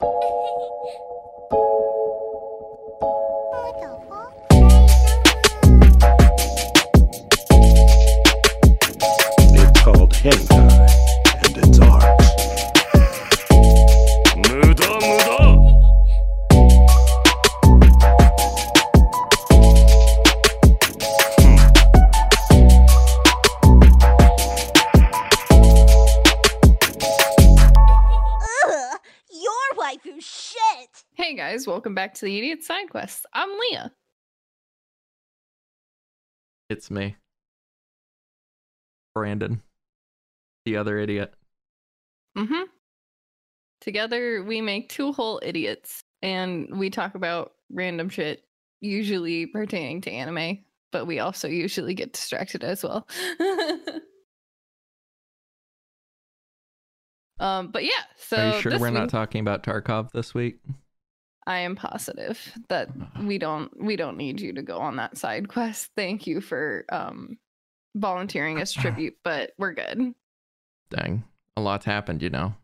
Hehehe to the Idiot Side Quest. I'm Leah. It's me. Brandon. The other idiot. Mm-hmm. Together we make two whole idiots and we talk about random shit, usually pertaining to anime, but we also usually get distracted as well. um, but yeah, so Are you sure we're not talking about Tarkov this week? I am positive that we don't we don't need you to go on that side quest. Thank you for um volunteering as tribute, but we're good. Dang. A lot's happened, you know.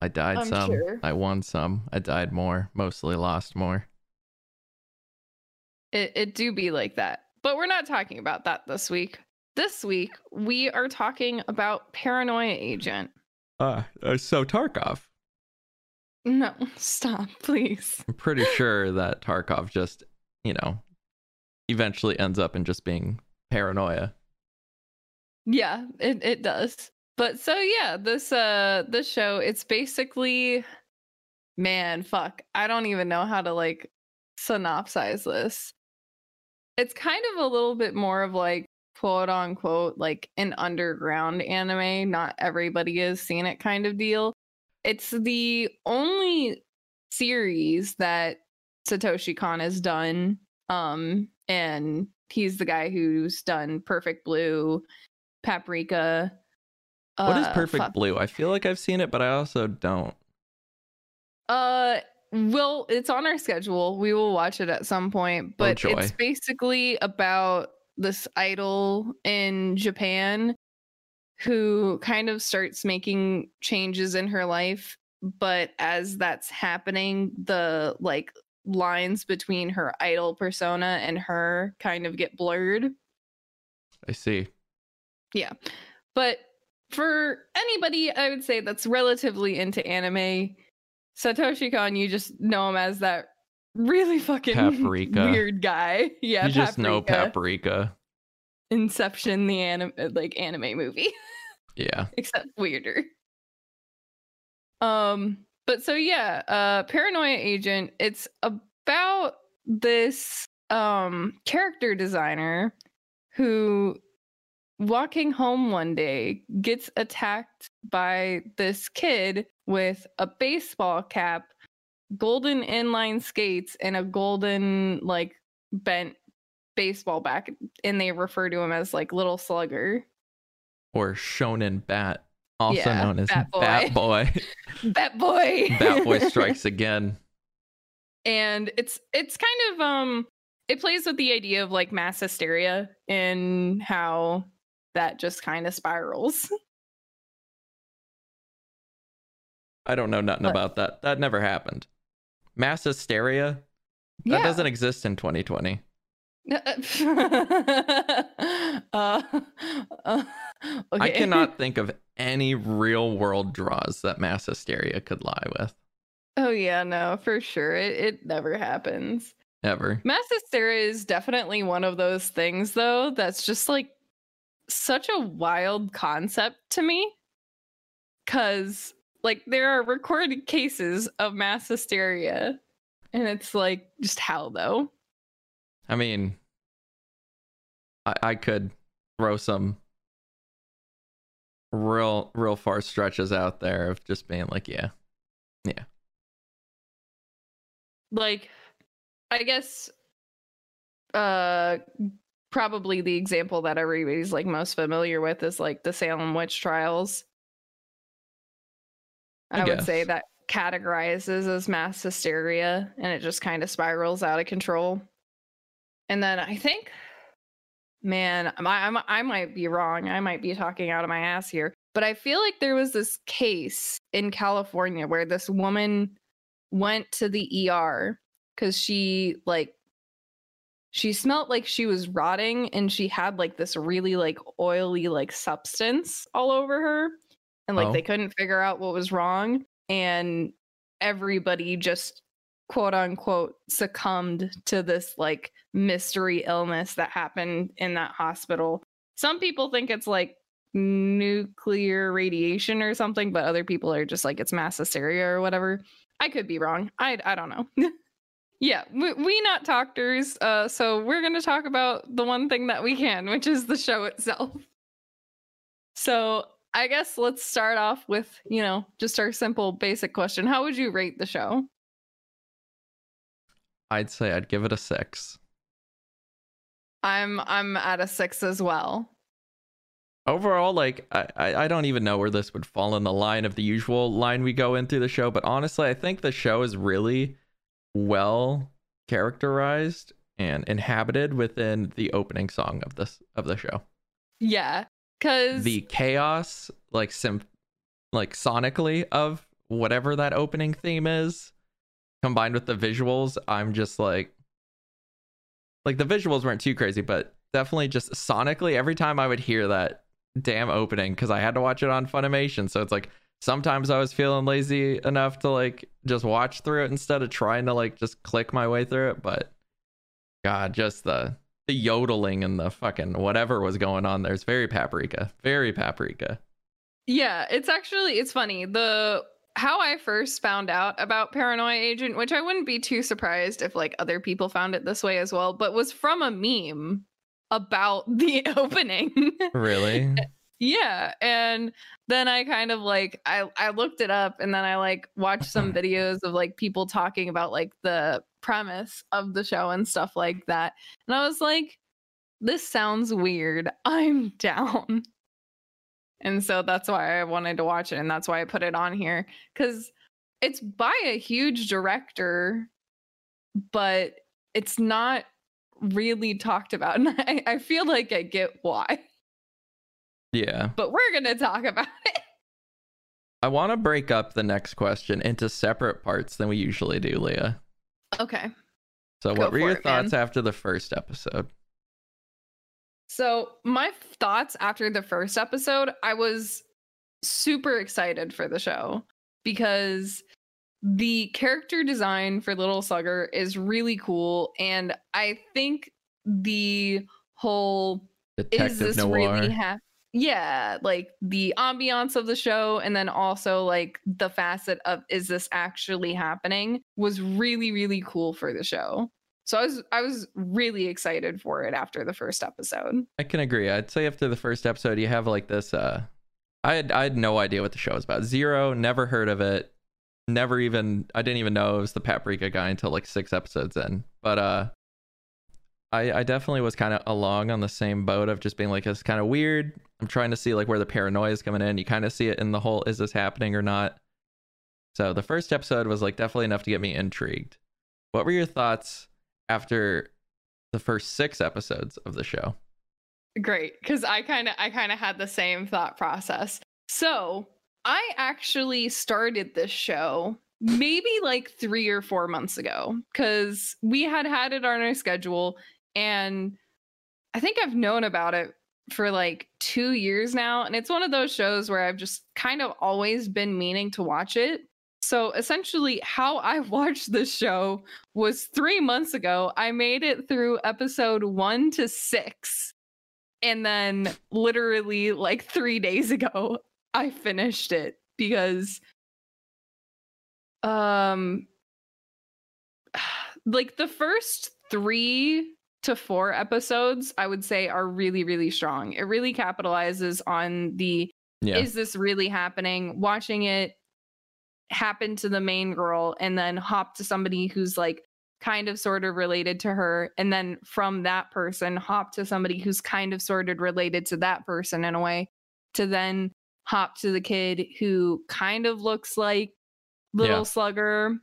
I died I'm some. sure. I won some. I died more. Mostly lost more. It it do be like that. But we're not talking about that this week. This week we are talking about Paranoia Agent. Ah, uh, so Tarkov. No, stop, please. I'm pretty sure that Tarkov just, you know, eventually ends up in just being paranoia. Yeah, it, it does. But so yeah, this uh this show, it's basically man, fuck. I don't even know how to like synopsize this. It's kind of a little bit more of like quote unquote like an underground anime. Not everybody has seen it kind of deal. It's the only series that Satoshi Kon has done. Um and he's the guy who's done Perfect Blue, Paprika. what is uh, Perfect fuck. Blue? I feel like I've seen it, but I also don't. Uh, well, it's on our schedule. We will watch it at some point, but joy. it's basically about this idol in Japan who kind of starts making changes in her life, but as that's happening, the like lines between her idol persona and her kind of get blurred. I see. Yeah. But for anybody, I would say that's relatively into anime, Satoshi Kon, you just know him as that really fucking Paprika. weird guy. Yeah, you just know Paprika. Inception, the anime like anime movie, Yeah. except weirder. Um, but so yeah, uh Paranoia Agent, it's about this um character designer who walking home one day gets attacked by this kid with a baseball cap, golden inline skates, and a golden like bent baseball back and they refer to him as like little slugger. Or Shonen Bat, also Yeah, known as Bat Boy. Bat Boy. Bat boy. Bat Boy strikes again. and it's it's kind of um it plays with the idea of like mass hysteria and how that just kind of spirals. I don't know nothing What? about that. That never happened. Mass hysteria? That Yeah. doesn't exist in 2020. uh, uh, I cannot think of any real world draws that mass hysteria could lie with. Oh yeah, no, for sure. It it never happens. Ever. Mass hysteria is definitely one of those things though that's just like such a wild concept to me. Cause like there are recorded cases of mass hysteria. And it's like just how though? I mean, I, I could throw some real, real far stretches out there of just being like, yeah, yeah. like i guess uh probably the example that everybody's like most familiar with is like the salem witch trials. I i, would say that categorizes as mass hysteria and it just kind of spirals out of control. And then i think man I, I, I might be wrong i might be talking out of my ass here but i feel like there was this case in california where this woman went to the ER because she like she smelt like she was rotting and she had like this really like oily like substance all over her and like Oh. they couldn't figure out what was wrong and everybody just quote unquote succumbed to this like mystery illness that happened in that hospital. Some people think it's like nuclear radiation or something but other people are just like it's mass hysteria or whatever. I could be wrong. I i don't know. Yeah we, we not doctors uh so we're gonna talk about the one thing that we can which is the show itself. So i guess let's start off with you know just our simple basic question. How would you rate the show I'd say I'd give it a six. i'm i'm at a six as well Overall, like I, I don't even know where this would fall in the line of the usual line we go in through the show, but honestly, I think the show is really well characterized and inhabited within the opening song of this of the show. yeah because The chaos, like sim like sonically of whatever that opening theme is, combined with the visuals, I'm just like like the visuals weren't too crazy, but definitely just sonically every time I would hear that damn opening because I had to watch it on Funimation. So it's like sometimes I was feeling lazy enough to like just watch through it instead of trying to like just click my way through it. But God, just the the yodeling and the fucking whatever was going on there is very paprika. Very paprika. Yeah, it's actually it's funny. The how I first found out about Paranoia Agent, which I wouldn't be too surprised if like other people found it this way as well, but was from a meme about the opening. Really? yeah, and then I kind of like I I looked it up and then I like watched some videos of like people talking about like the premise of the show and stuff like that. And I was like this sounds weird. I'm down. And so that's why I wanted to watch it and that's why I put it on here cuz it's by a huge director but it's not really talked about and I, I feel like I get why. yeah. But we're going to talk about it. I want to break up the next question into separate parts than we usually do, Leah. Okay. So, Go what were your it, man. thoughts after the first episode? So, my thoughts after the first episode, I was super excited for the show because the character design for Little Slugger is really cool. And I think the whole is this noir. really ha- yeah like the ambiance of the show and then also like the facet of is this actually happening was really really cool for the show so i was i was really excited for it after the first episode I can agree. I'd say after the first episode, you have like this. Uh, I had I had no idea what the show was about. Zero. Never heard of it. Never even. I didn't even know it was the Paprika guy until like six episodes in. But uh, I I definitely was kind of along on the same boat of just being like it's kind of weird. I'm trying to see like where the paranoia is coming in. You kind of see it in the whole is this happening or not. So the first episode was like definitely enough to get me intrigued. What were your thoughts after the first six episodes of the show? great because i kind of i kind of had the same thought process so i actually started this show maybe like three or four months ago because we had had it on our schedule and i think i've known about it for like two years now and it's one of those shows where i've just kind of always been meaning to watch it so essentially how i watched this show was three months ago i made it through episode one to six and then literally like three days ago i finished it because um like the first three to four episodes i would say are really really strong it really capitalizes on the Yeah. is this really happening watching it happen to the main girl and then hop to somebody who's like kind of sort of related to her and then from that person hop to somebody who's kind of sort of related to that person in a way to then hop to the kid who kind of looks like little Yeah. slugger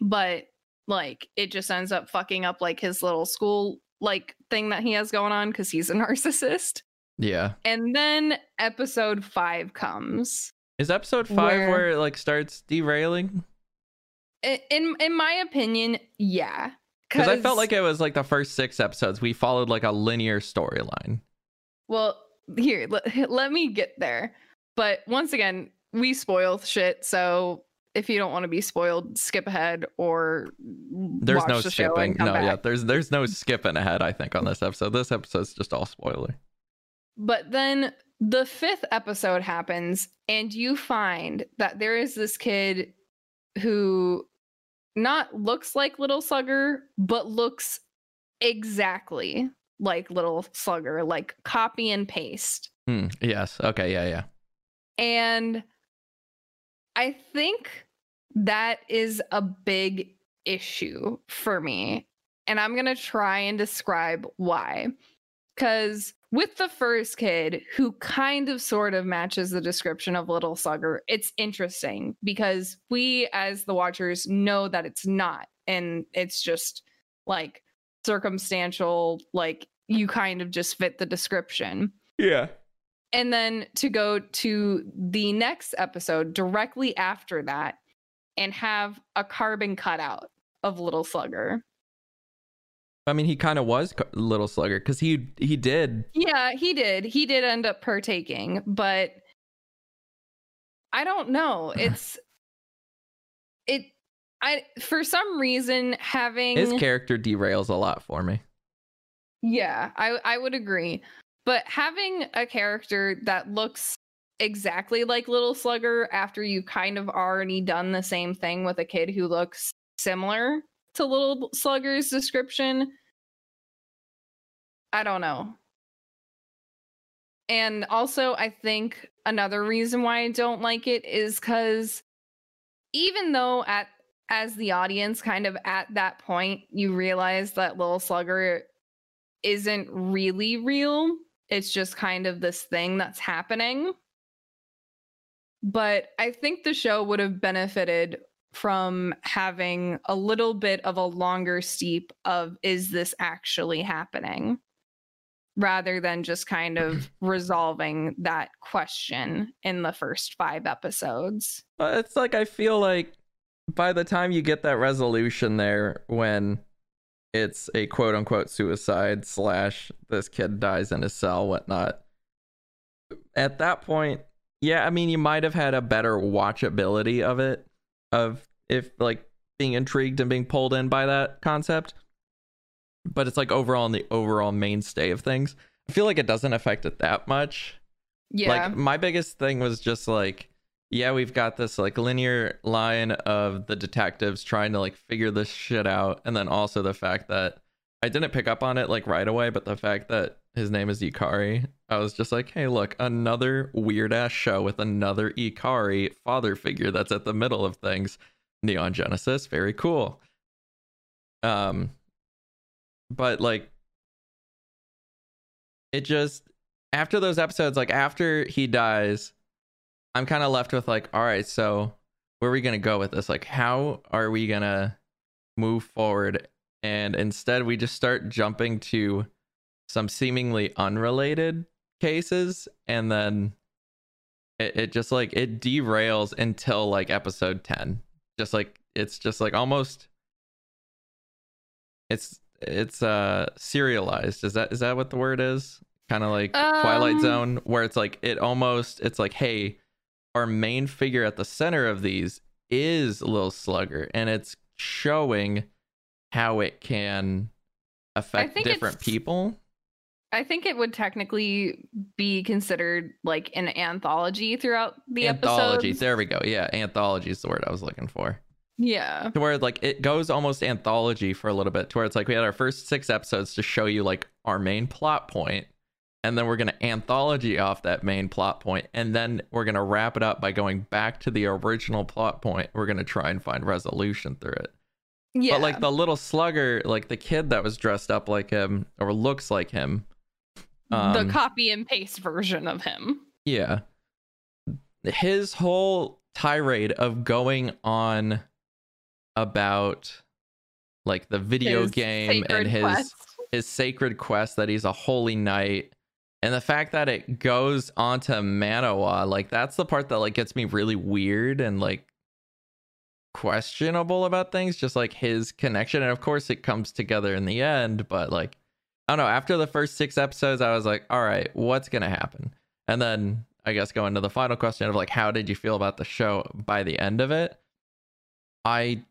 but like it just ends up fucking up like his little school like thing that he has going on because he's a narcissist yeah. and then episode five comes Is episode five Where- where, it like starts derailing? In in my opinion, yeah. Because I felt like it was like the first six episodes we followed like a linear storyline. Well, here, let, let me get there. But once again, we spoil shit. So if you don't want to be spoiled, skip ahead or There's watch no the show skipping. No, yeah, there's there's no skipping ahead. I think on this episode. This episode's just all spoiler. But then the fifth episode happens, and you find that there is this kid who not looks like Little Slugger, but looks exactly like Little Slugger, like copy and paste. Hmm, yes. Okay. Yeah. Yeah. And I think that is a big issue for me. And I'm going to try and describe why. Because with the first kid, who kind of sort of matches the description of Little Slugger, it's interesting because we, as the watchers, know that it's not. And it's just like circumstantial, like you kind of just fit the description Yeah. and then to go to the next episode directly after that and have a carbon cutout of little slugger I mean, he kind of was Little Slugger because he he did. yeah he did he did end up partaking but i don't know it's it i for some reason having His character derails a lot for me. Yeah, I I would agree. But having a character that looks exactly like Little Slugger after you kind of already done the same thing with a kid who looks similar to Little Slugger's description, I don't know. And also, I think another reason why I don't like it is because even though at as the audience kind of at that point you realize that Little Slugger isn't really real. It's just kind of this thing that's happening. But I think the show would have benefited from having a little bit of a longer steep of is this actually happening rather than just kind of resolving that question in the first 5 episodes. Uh, It's like I feel like by the time you get that resolution there, when it's a quote unquote suicide slash this kid dies in his cell, whatnot. At that point, yeah, I mean, you might have had a better watchability of it, of if like being intrigued and being pulled in by that concept. But it's like overall in the overall mainstay of things. I feel like it doesn't affect it that much. Yeah. Like my biggest thing was just like, yeah, we've got this like linear line of the detectives trying to like figure this shit out, and then also the fact that I didn't pick up on it like right away, but the fact that his name is Ikari, I was just like, hey, look, another weird ass show with another Ikari father figure that's at the middle of things. Neon Genesis, very cool. Um, but like, it just after those episodes, like after he dies, I'm kind of left with like, all right, so where are we gonna go with this? Like, how are we gonna move forward? And instead, we just start jumping to some seemingly unrelated cases, and then it, it just like it derails until like episode 10. Just like it's just like almost it's it's uh serialized. Is that is that what the word is? Kind of like Twilight Um, Zone, where it's like it almost it's like, hey, our main figure at the center of these is little Slugger, and it's showing how it can affect different people. I think it would technically be considered like an anthology throughout the Anthology. episodes. There we go. Yeah, anthology is the word I was looking for. Yeah. to where like it goes almost anthology for a little bit to where it's like we had our first six episodes to show you like our main plot point and then we're going to anthology off that main plot point and then we're going to wrap it up by going back to the original plot point we're going to try and find resolution through it Yeah. but like the little slugger like the kid that was dressed up like him or looks like him um, the copy and paste version of him. yeah. His whole tirade of going on about like the video His game and his quest. his sacred quest that he's a holy knight and the fact that it goes onto Maniwa, like that's the part that like gets me really weird and like questionable about things, just like his connection. And of course, it comes together in the end. But like, I don't know. After the first six episodes, I was like, all right, what's gonna happen? And then I guess going to the final question of like, how did you feel about the show by the end of it? I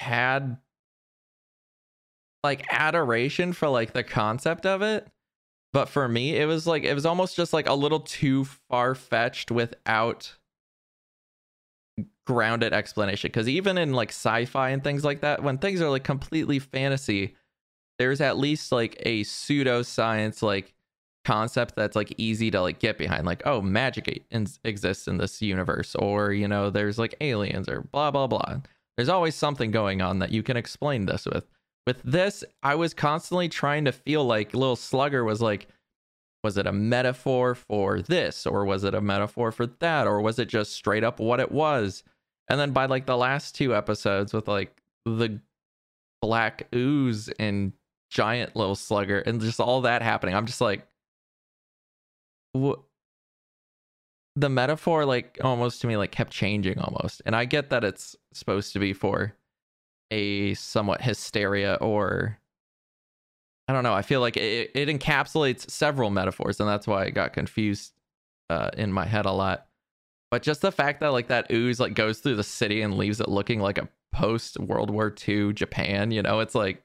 had like adoration for like the concept of it but for me it was like it was almost just like a little too far fetched without grounded explanation because even in like sci-fi and things like that when things are like completely fantasy there's at least like a pseudoscience like concept that's like easy to like get behind like oh magic exists in this universe or you know there's like aliens or blah blah blah there's always something going on that you can explain this with with this, I was constantly trying to feel like Little Slugger was like, was it a metaphor for this, or was it a metaphor for that, or was it just straight up what it was? And then by like the last two episodes with like the black ooze and giant little slugger and just all that happening, I'm just like, what? The metaphor, like almost to me, like kept changing almost. And I get that it's supposed to be for a somewhat hysteria or I don't know. I feel like it, it encapsulates several metaphors, and that's why I got confused uh, in my head a lot. But just the fact that like that ooze like goes through the city and leaves it looking like a post World War II Japan, you know, it's like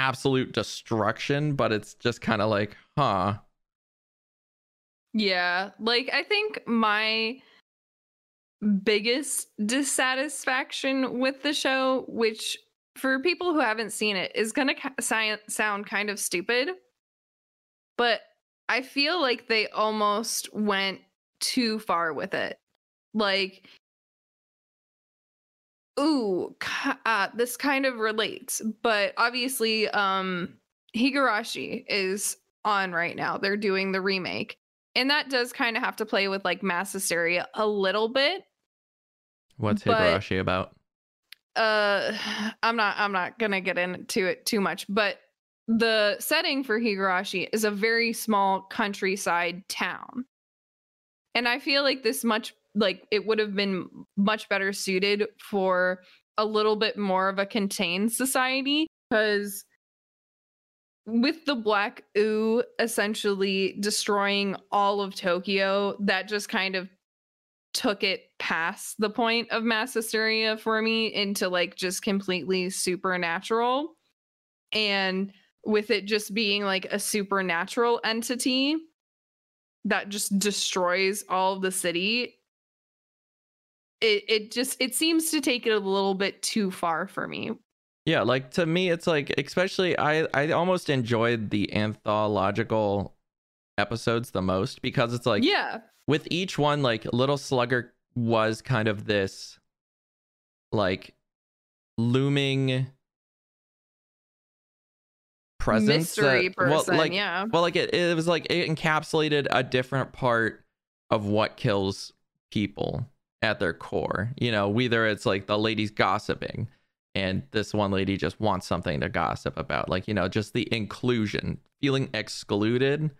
absolute destruction, but it's just kind of like, huh. Yeah, like I think my biggest dissatisfaction with the show, which for people who haven't seen it is going to sound kind of stupid, but I feel like they almost went too far with it. Like, ooh, uh, this kind of relates, but obviously, um, Higurashi is on right now. They're doing the remake. And that does kind of have to play with like mass hysteria a little bit What's Higurashi but, about? Uh, I'm not. I'm not gonna get into it too much, but the setting for Higurashi is a very small countryside town, and I feel like this much like it would have been much better suited for a little bit more of a contained society because with the black oo essentially destroying all of Tokyo, that just kind of took it past the point of mass hysteria for me into like just completely supernatural. And with it just being like a supernatural entity that just destroys all of the city, it it just it seems to take it a little bit too far for me. Yeah, like to me it's like especially I I almost enjoyed the anthological episodes the most because it's like yeah. with each one, like Little Slugger was kind of this like looming presence mystery that, person well, like, yeah. well like it, it was like it encapsulated a different part of what kills people at their core you know whether it's like the ladies gossiping and this one lady just wants something to gossip about like you know just the inclusion feeling excluded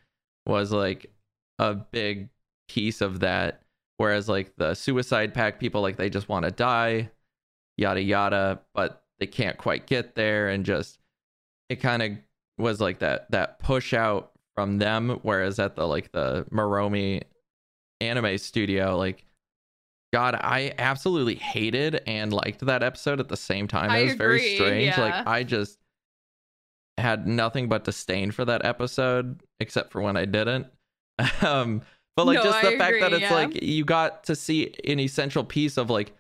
was like a big piece of that. Whereas like the suicide pact people like they just want to die yada yada but they can't quite get there and just it kind of was like that that push out from them. Whereas at the like the Maromi anime studio like god i absolutely hated and liked that episode at the same time it was very strange yeah. like i just had nothing but disdain for that episode except for when i didn't um but like no, just the I fact agree, that it's yeah. like you got to see an essential piece of like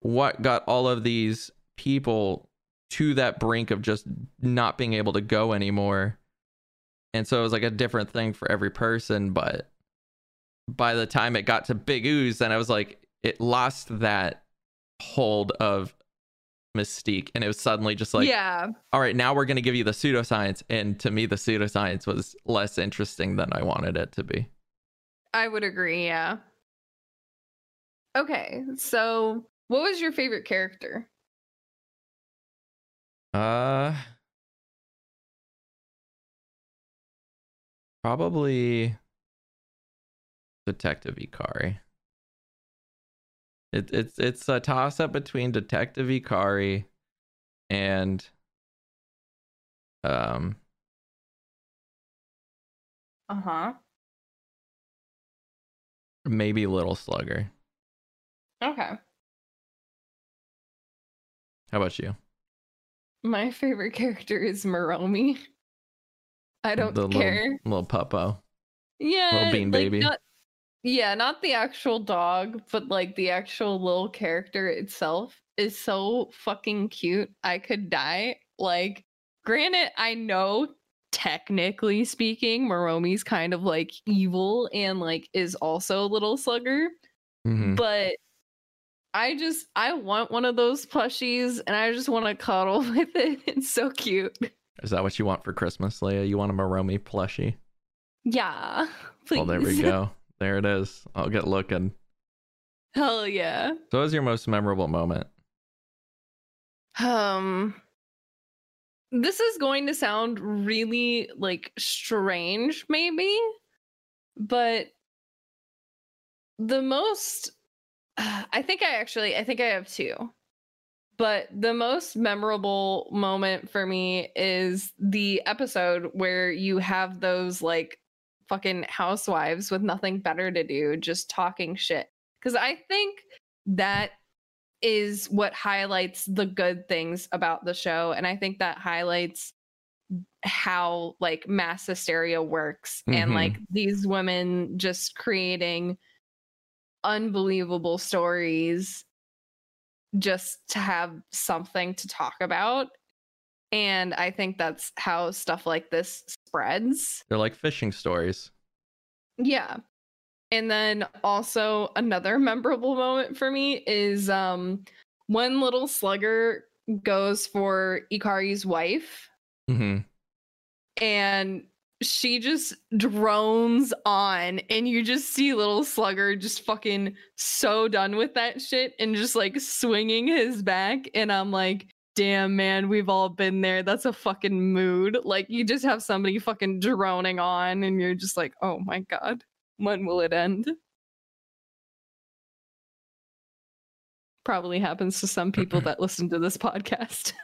what got all of these people to that brink of just not being able to go anymore. And so it was like a different thing for every person, but by the time it got to Big Ooze, then I was like, it lost that hold of mystique and it was suddenly just like yeah all right now we're going to give you the pseudoscience and to me the pseudoscience was less interesting than i wanted it to be I would agree, yeah. Okay, so what was your favorite character? Uh probably Detective Ikari. It, it's it's a toss up between Detective Ikari and um Uh huh. maybe Little Slugger. Okay. How about you? My favorite character is Maromi. I don't the care. Little, little puppo. yeah, Little bean like, baby. Not, yeah, not the actual dog, but like the actual little character itself is so fucking cute. I could die. Like, granted, I know technically speaking, Maromi's kind of like evil and like is also a little slugger, Mhm. but I just I want one of those plushies and I just want to cuddle with it. It's so cute. Is that what you want for Christmas, Leah? You want a Maromi plushie? Yeah. Please. Well, there we go. There it is. I'll get looking. Hell yeah. So, what was your most memorable moment? Um this is going to sound really like strange maybe, but the most I think I actually I think I have two. But the most memorable moment for me is the episode where you have those like fucking housewives with nothing better to do just talking shit. Cuz I think that is what highlights the good things about the show and I think that highlights how like mass hysteria works and Mhm. like these women just creating unbelievable stories just to have something to talk about. And I think that's how stuff like this spreads. They're like fishing stories. Yeah. And then also another memorable moment for me is um when little slugger goes for Ikari's wife Mm-hmm. and she just drones on and you just see little slugger just fucking so done with that shit and just like swinging his back and i'm like damn man we've all been there. That's a fucking mood. Like you just have somebody fucking droning on and you're just like oh my god when will it end? Probably happens to some people that listen to this podcast.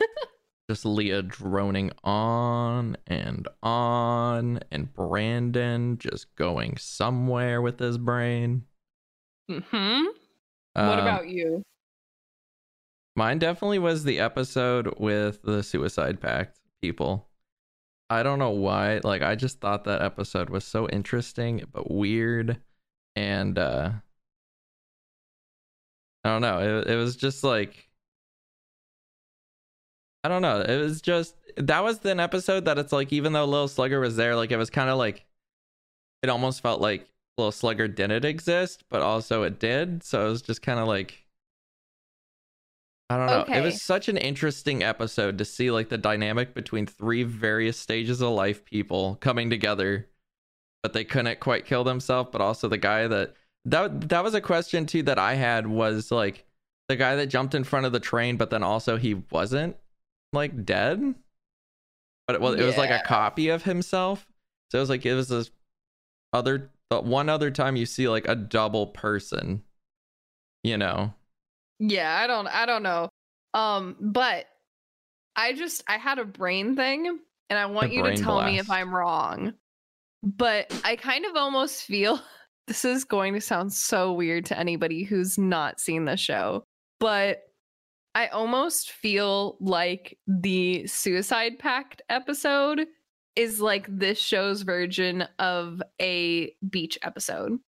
Just Leah droning on and on, and Brandon just going somewhere with his brain. mm-hmm. What Um, about you Mine definitely was the episode with the Suicide Pact people. I don't know why. Like, I just thought that episode was so interesting, but weird. And, uh, I don't know. It, it was just like, I don't know. It was just, that was an episode that it's like, even though Lil Slugger was there, like, it was kind of like, it almost felt like Lil Slugger didn't exist, but also it did. So it was just kind of like, I don't know. It was such an interesting episode to see like the dynamic between three various stages of life people coming together, but they couldn't quite kill themselves. But also the guy that that that was a question too that I had was like the guy that jumped in front of the train, but then also he wasn't like dead, but it was it was like a copy of himself. So it was like it was this other the one other time you see like a double person, you know. Yeah, I don't I don't know. Um, but I just I had a brain thing and I want you to tell me if. I'm wrong. But I kind of almost feel this is going to sound so weird to anybody who's not seen the show, but I almost feel like the Suicide Pact episode is like this show's version of a beach episode.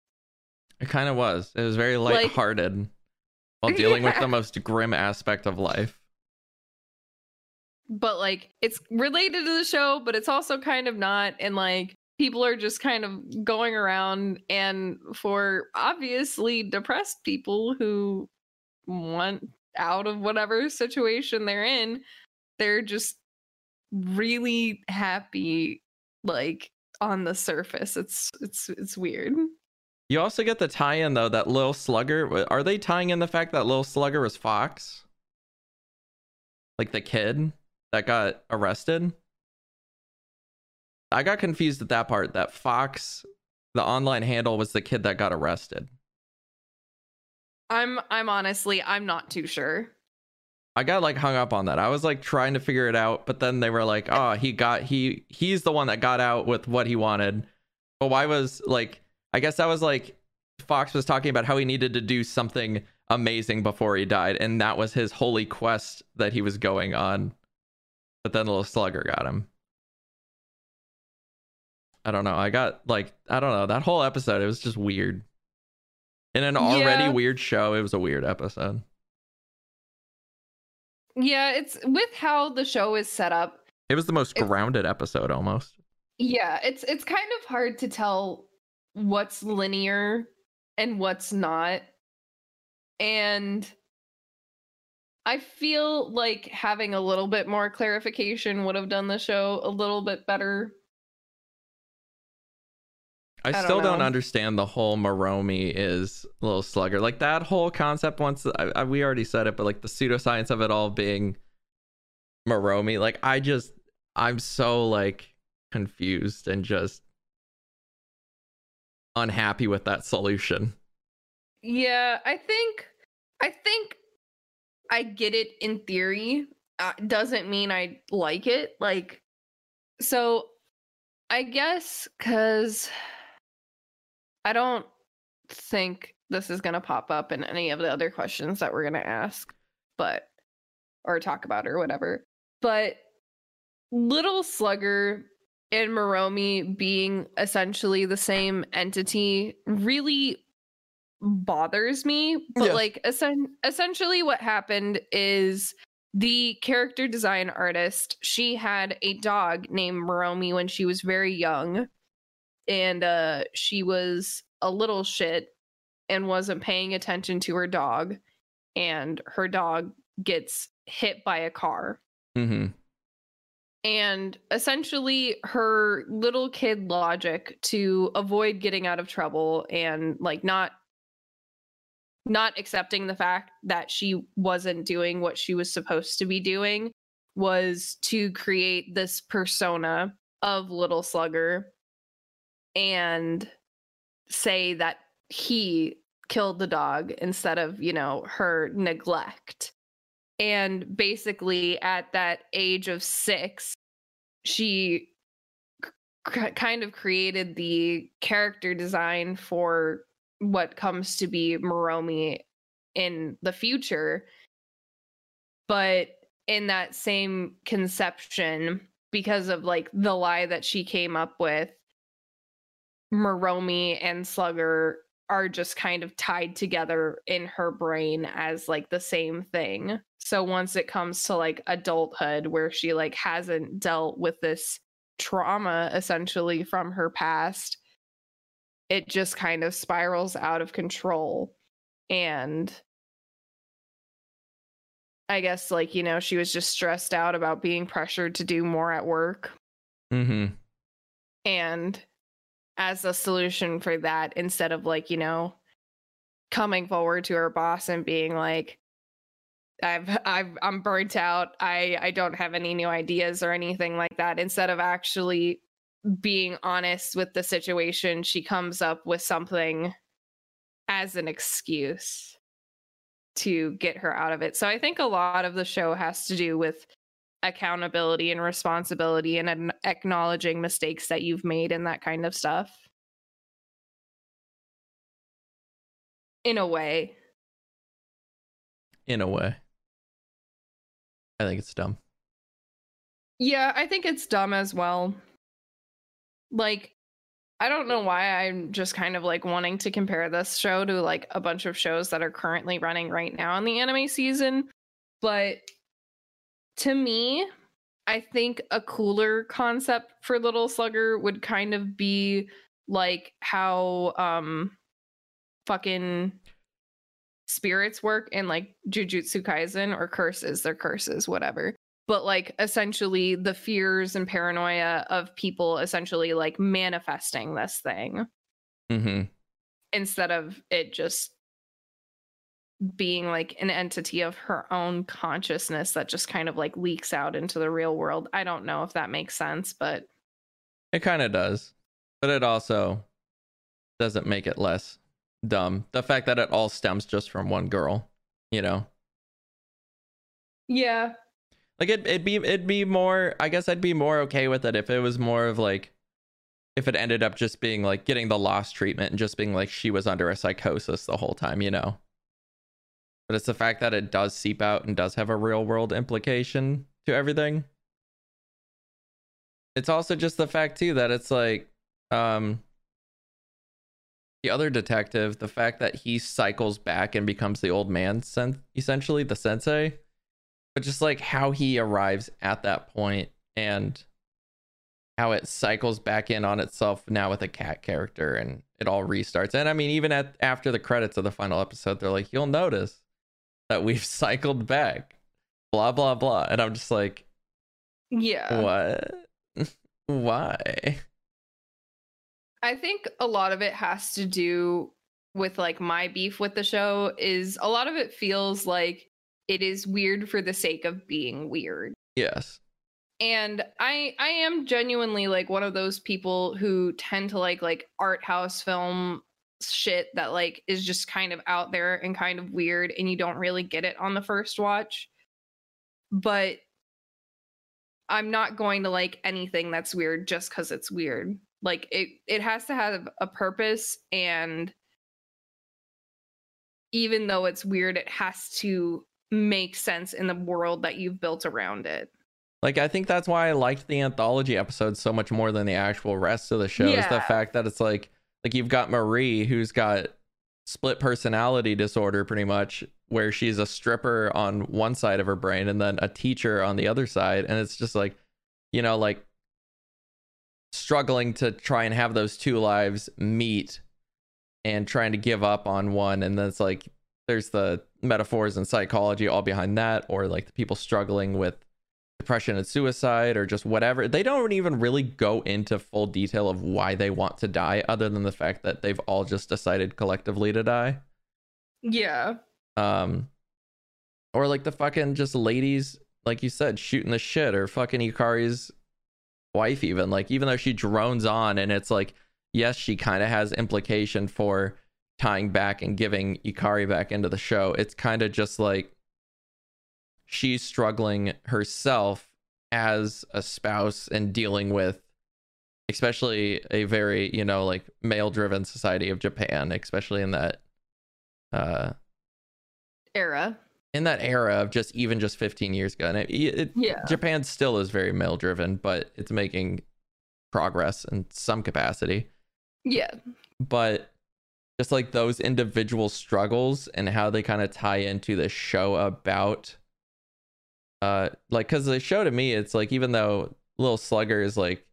It kind of was. It was very Like- lighthearted while dealing with the most grim aspect of life. but like it's related to the show, but it's also kind of not. And like people are just kind of going around, and for obviously depressed people who want out of whatever situation they're in, they're just really happy, like on the surface. It's it's it's weird. You also get the tie-in though that Lil Slugger. Are they tying in the fact that Lil Slugger was Fox? Like the kid that got arrested? I got confused at that part. That Fox, the online handle was the kid that got arrested. I'm I'm honestly I'm not too sure. I got like hung up on that. I was like trying to figure it out, but then they were like, "Oh, he got he he's the one that got out with what he wanted." But why was like I guess that was like Fox was talking about how he needed to do something amazing before he died, and that was his holy quest that he was going on. But then the little slugger got him. I don't know. I got like I don't know. That whole episode it was just weird. In an already Yeah. weird show, it was a weird episode. Yeah, it's with how the show is set up. It was the most grounded episode almost. Yeah, it's it's kind of hard to tell what's linear and what's not. And I feel like having a little bit more clarification would have done the show a little bit better. I, don't still don't understand the whole Maromi is little slugger. Like that whole concept. Once I, I, we already said it, but like the pseudoscience of it all being Maromi. Like I just, I'm so like confused and just unhappy with that solution. Yeah, I think I think I get it in theory. Uh, doesn't mean I like it. Like so I guess cuz I don't think this is going to pop up in any of the other questions that we're going to ask, but or talk about or whatever. But Little Slugger and Maromi being essentially the same entity really bothers me. But Yes. like essen- essentially what happened is the character design artist, she had a dog named Moromi when she was very young. And uh she was a little shit and wasn't paying attention to her dog. And her dog gets hit by a car Mm-hmm. And essentially her little kid logic to avoid getting out of trouble and like not not accepting the fact that she wasn't doing what she was supposed to be doing was to create this persona of little slugger and say that he killed the dog instead of you know her neglect and basically at that age of six she kind of created the character design for what comes to be Maromi in the future. But in that same conception because of like the lie that she came up with Maromi and Slugger are just kind of tied together in her brain as like the same thing. So once it comes to like adulthood where she like hasn't dealt with this trauma essentially from her past, it just kind of spirals out of control. And I guess like, you know, she was just stressed out about being pressured to do more at work Mm-hmm. and as a solution for that instead of like you know coming forward to her boss and being like i've i've i'm burnt out. I i don't have any new ideas or anything like that. Instead of actually being honest with the situation she comes up with something as an excuse to get her out of it. So i think a lot of the show has to do with accountability and responsibility and an- acknowledging mistakes that you've made and that kind of stuff. In a way. In a way. I think it's dumb. Yeah, I think it's dumb as well. Like, I don't know why I'm just kind of like wanting to compare this show to like a bunch of shows that are currently running right now in the anime season. But to me, I think a cooler concept for Little Slugger would kind of be like how um fucking spirits work in like Jujutsu Kaisen or curses, they're curses, whatever. But like essentially the fears and paranoia of people essentially like manifesting this thing Mm-hmm. instead of it just being like an entity of her own consciousness that just kind of like leaks out into the real world. I don't know if that makes sense, but It kind of does, but it also doesn't make it less dumb. The fact that it all stems just from one girl, you know. Yeah. Like it it'd be it'd be more I guess I'd be more okay with it if it was more of like if it ended up just being like getting the lost treatment and just being like she was under a psychosis the whole time, you know. But it's the fact that it does seep out and does have a real world implication to everything. It's also just the fact too that it's like um the other detective, the fact that he cycles back and becomes the old man sen- essentially the sensei but just like how he arrives at that point and how it cycles back in on itself now with a cat character and it all restarts. And I mean, even at after the credits of the final episode, they're like, you'll notice that we've cycled back, blah blah blah. And I'm just like, Yeah. what? Why? I think a lot of it has to do with like my beef with the show is a lot of it feels like it is weird for the sake of being weird. Yes. And I I am genuinely like one of those people who tend to like like art house film shit that like is just kind of out there and kind of weird and you don't really get it on the first watch. But I'm not going to like anything that's weird just cuz it's weird. Like it it has to have a purpose and even though it's weird it has to make sense in the world that you've built around it. Like I think that's why I liked the anthology episodes so much more than the actual rest of the show is the fact that it's like like you've got Marie who's got split personality disorder pretty much where she's a stripper on one side of her brain and then a teacher on the other side. And it's just like you know like struggling to try and have those two lives meet and trying to give up on one. And then it's like there's the metaphors and psychology all behind that or like the people struggling with depression and suicide or just whatever they don't even really go into full detail of why they want to die other than the fact that they've all just decided collectively to die Yeah. um or like the fucking just ladies like you said shooting the shit or fucking Ikari's wife even like even though she drones on and it's like yes she kind of has implication for tying back and giving Ikari back into the show it's kind of just like she's struggling herself as a spouse and dealing with especially a very you know like male driven society of Japan especially in that uh Era. in that era of just even just 15 years ago and it, it, Yeah. japan still is very male driven but it's making progress in some capacity Yeah. but just like those individual struggles and how they kind of tie into the show about uh like because the show to me it's like even though little slugger is like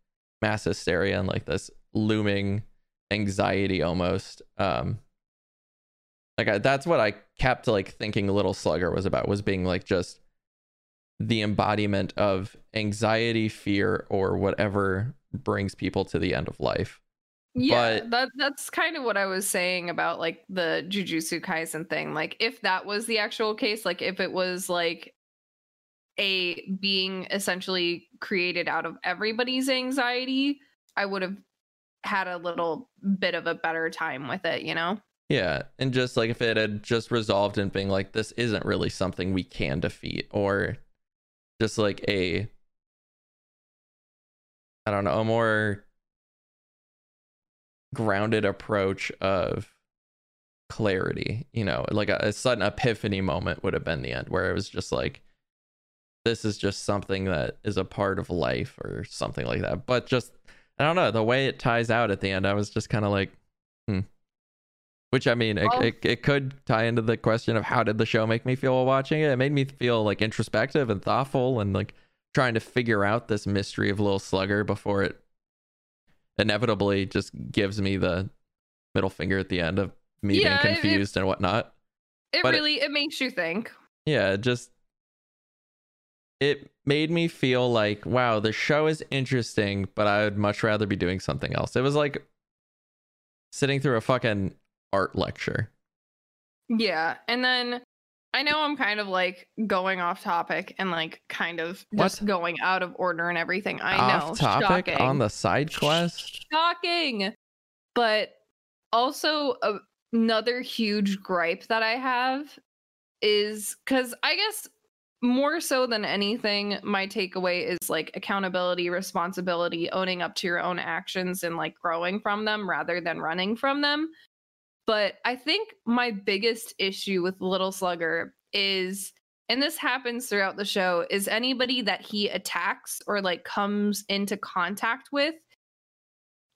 mass hysteria and like this looming anxiety almost um like I, that's what i kept like thinking little slugger was about was being like just the embodiment of anxiety fear or whatever brings people to the end of life Yeah, But- that that's kind of what I was saying about like the Jujutsu Kaisen thing. Like if that was the actual case, like if it was like a being essentially created out of everybody's anxiety, I would have had a little bit of a better time with it, you know? Yeah, and just like if it had just resolved in being like this isn't really something we can defeat, or just like a I don't know, a more grounded approach of clarity, you know, like a, a sudden epiphany moment would have been the end where it was just like this is just something that is a part of life or something like that. But just I don't know, the way it ties out at the end, I was just kind of like, hmm. Which I mean, it, Well- it, it could tie into the question of how did the show make me feel while watching it? It made me feel like introspective and thoughtful and like trying to figure out this mystery of Little Slugger before it inevitably just gives me the middle finger at the end of me Yeah, it- being it- confused and whatnot. It But really it makes you think. Yeah, just it made me feel like, wow, the show is interesting, but I would much rather be doing something else. It was like sitting through a fucking art lecture. Yeah. And then I know I'm kind of like going off topic and like kind of just What? going out of order and everything. I know. Topic shocking. on the side quest. shocking. But also, uh, another huge gripe that I have is because I guess more so than anything, my takeaway is like accountability, responsibility, owning up to your own actions and like growing from them rather than running from them. But I think my biggest issue with Little Slugger is, and this happens throughout the show, is anybody that he attacks or like comes into contact with,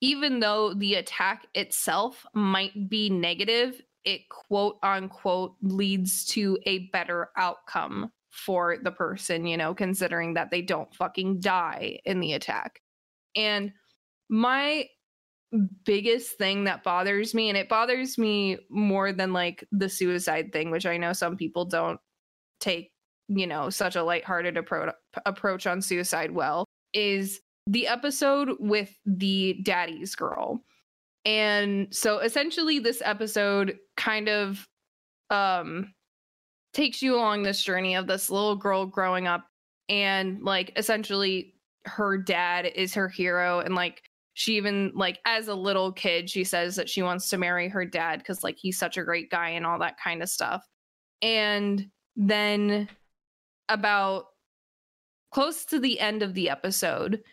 even though the attack itself might be negative, it quote unquote leads to a better outcome for the person, you know, considering that they don't fucking die in the attack. And my biggest thing that bothers me, and it bothers me more than like the suicide thing, which I know some people don't take, you know, such a lighthearted appro- approach on suicide well, is the episode with the daddy's girl. And so essentially this episode kind of um takes you along this journey of this little girl growing up and like essentially her dad is her hero and like she even like as a little kid she says that she wants to marry her dad cuz like he's such a great guy and all that kind of stuff. And then about close to the end of the episode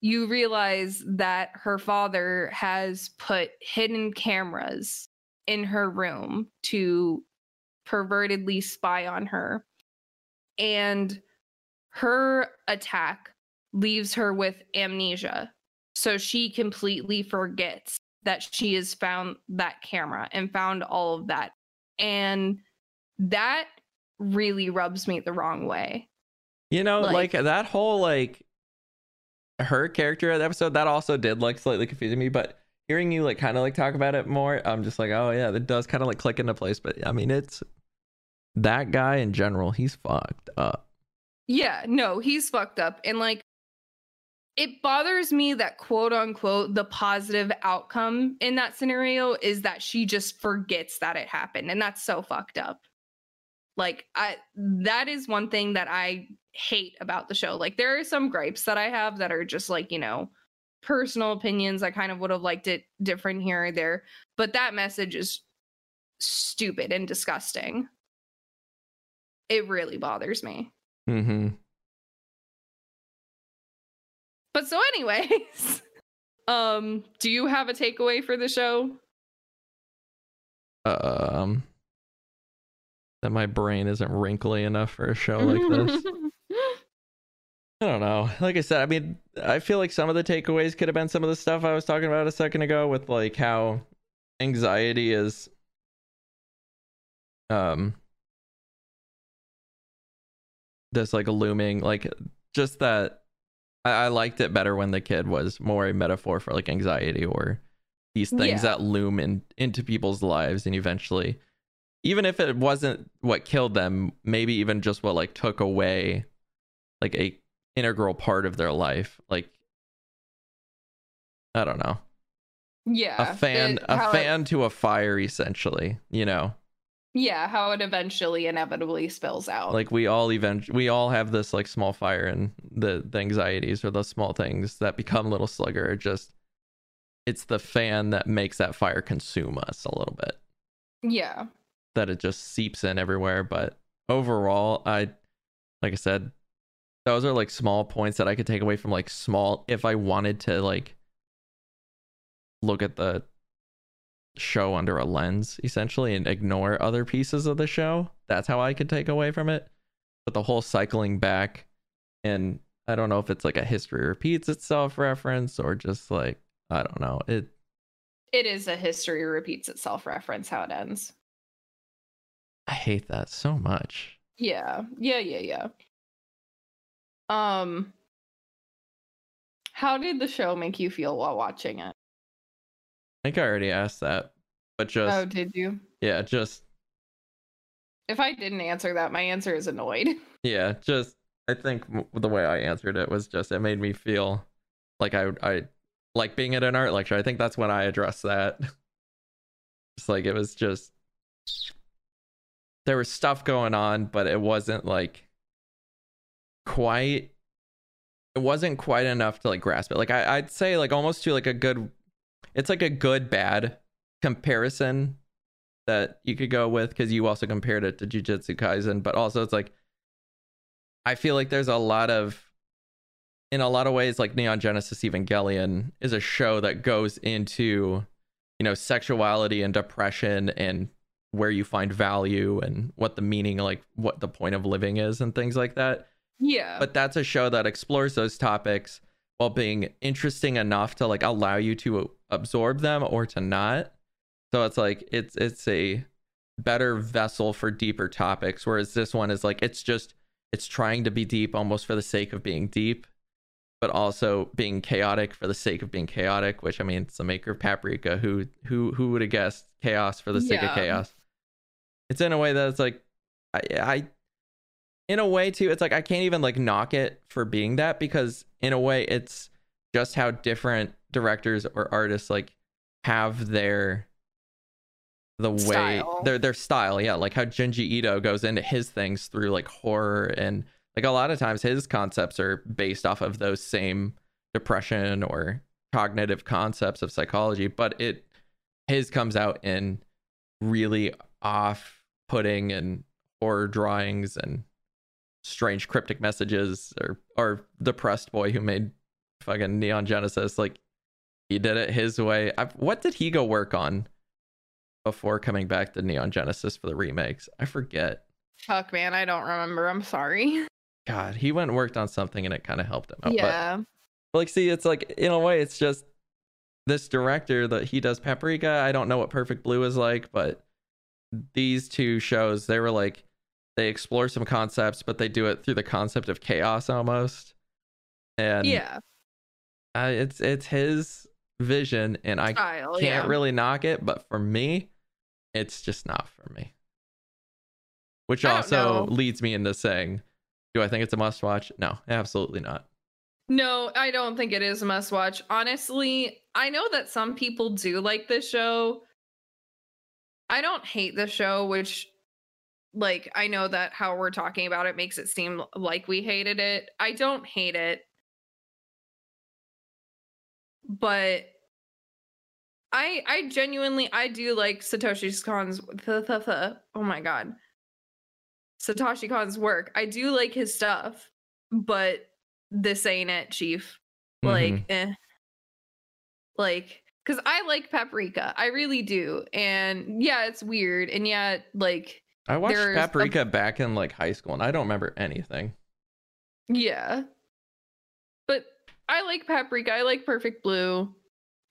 you realize that her father has put hidden cameras in her room to pervertedly spy on her. And her attack leaves her with amnesia. So she completely forgets that she has found that camera and found all of that. And that really rubs me the wrong way. You know, Like- like, that whole like her character of the episode, that also did like slightly confuse me, but hearing you like kind of like talk about it more, I'm just like, oh yeah, that does kind of like click into place. But I mean, it's that guy in general, he's fucked up. Yeah, no, he's fucked up. And like, it bothers me that quote unquote the positive outcome in that scenario is that she just forgets that it happened. And that's so fucked up. Like, I, that is one thing that I hate about the show. Like, there are some gripes that I have that are just like, you know, personal opinions. I kind of would have liked it different here or there. But that message is stupid and disgusting. It really bothers me. Mm-hmm. But so anyways, um do you have a takeaway for the show? Um, that my brain isn't wrinkly enough for a show like this. I don't know. Like I said, I mean, I feel like some of the takeaways could have been some of the stuff I was talking about a second ago with like how anxiety is um this like looming like just that I, I liked it better when the kid was more a metaphor for like anxiety or these things Yeah. that loom in into people's lives and eventually even if it wasn't what killed them maybe even just what like took away like a integral part of their life like i don't know yeah. a fan it- a how it- fan to a fire essentially you know yeah, how it eventually inevitably spills out. like we all event we all have this like small fire and the the anxieties or the small things that become little slugger are just it's the fan that makes that fire consume us a little bit yeah. that it just seeps in everywhere but overall i like i said those are like small points that i could take away from like small if i wanted to like look at the show under a lens essentially and ignore other pieces of the show that's how i could take away from it but the whole cycling back and i don't know if it's like a history repeats itself reference or just like i don't know it It is a history repeats itself reference how it ends. i hate that so much Yeah. Yeah, yeah, yeah. Um How did the show make you feel while watching it? I think I already asked that, but just oh, did you? yeah, just If I didn't answer that, my answer is annoyed. yeah, just I think the way I answered it was just it made me feel like I I like being at an art lecture. I think that's when I addressed that. It's like it was just there was stuff going on, but it wasn't like quite it wasn't quite enough to like grasp it. Like I, I'd say like almost to like a good it's like a good bad comparison that you could go with because you also compared it to Jujutsu Kaisen, but also it's like I feel like there's a lot of in a lot of ways like Neon Genesis Evangelion is a show that goes into you know sexuality and depression and where you find value and what the meaning like what the point of living is and things like that. Yeah. But that's a show that explores those topics while being interesting enough to like allow you to absorb them or to not. So it's like it's it's a better vessel for deeper topics whereas this one is like it's just it's trying to be deep almost for the sake of being deep but also being chaotic for the sake of being chaotic which i mean it's the maker of paprika who who who would have guessed chaos for the sake of chaos it's in a way that it's like I, I in a way too it's like i can't even like knock it for being that because in a way it's just how different directors or artists like have their the way their their style yeah like how Junji Ito goes into his things through like horror and like a lot of times his concepts are based off of those same depression or cognitive concepts of psychology but it his comes out in really off putting and horror drawings and strange cryptic messages or or depressed boy who made fucking neon genesis like he did it his way I, what did he go work on before coming back to neon genesis for the remakes i forget Fuck, man, I don't remember. I'm sorry. god he went and worked on something and it kind of helped him out but yeah. But, like see it's like in a way it's just this director that he does paprika i don't know what perfect blue is like but these two shows they were like they explore some concepts but they do it through the concept of chaos almost and yeah. uh, it's it's his vision and i Style. can't yeah. really knock it but for me it's just not for me which I also leads me into saying do i think it's a must watch no absolutely not No, I don't think it is a must watch. Honestly, I know that some people do like this show. I don't hate the show, which like I know that how we're talking about it makes it seem like we hated it. I don't hate it. But I I genuinely I do like Satoshi Kon's th- th- th- oh my god. Satoshi Kon's work. I do like his stuff, but this ain't it, Chief. Like, Mhm. eh. Like, because I like paprika. I really do. And yeah, it's weird. And yeah, like, i watched there's a- paprika back in like high school and i don't remember anything yeah. But I like paprika. I like perfect blue.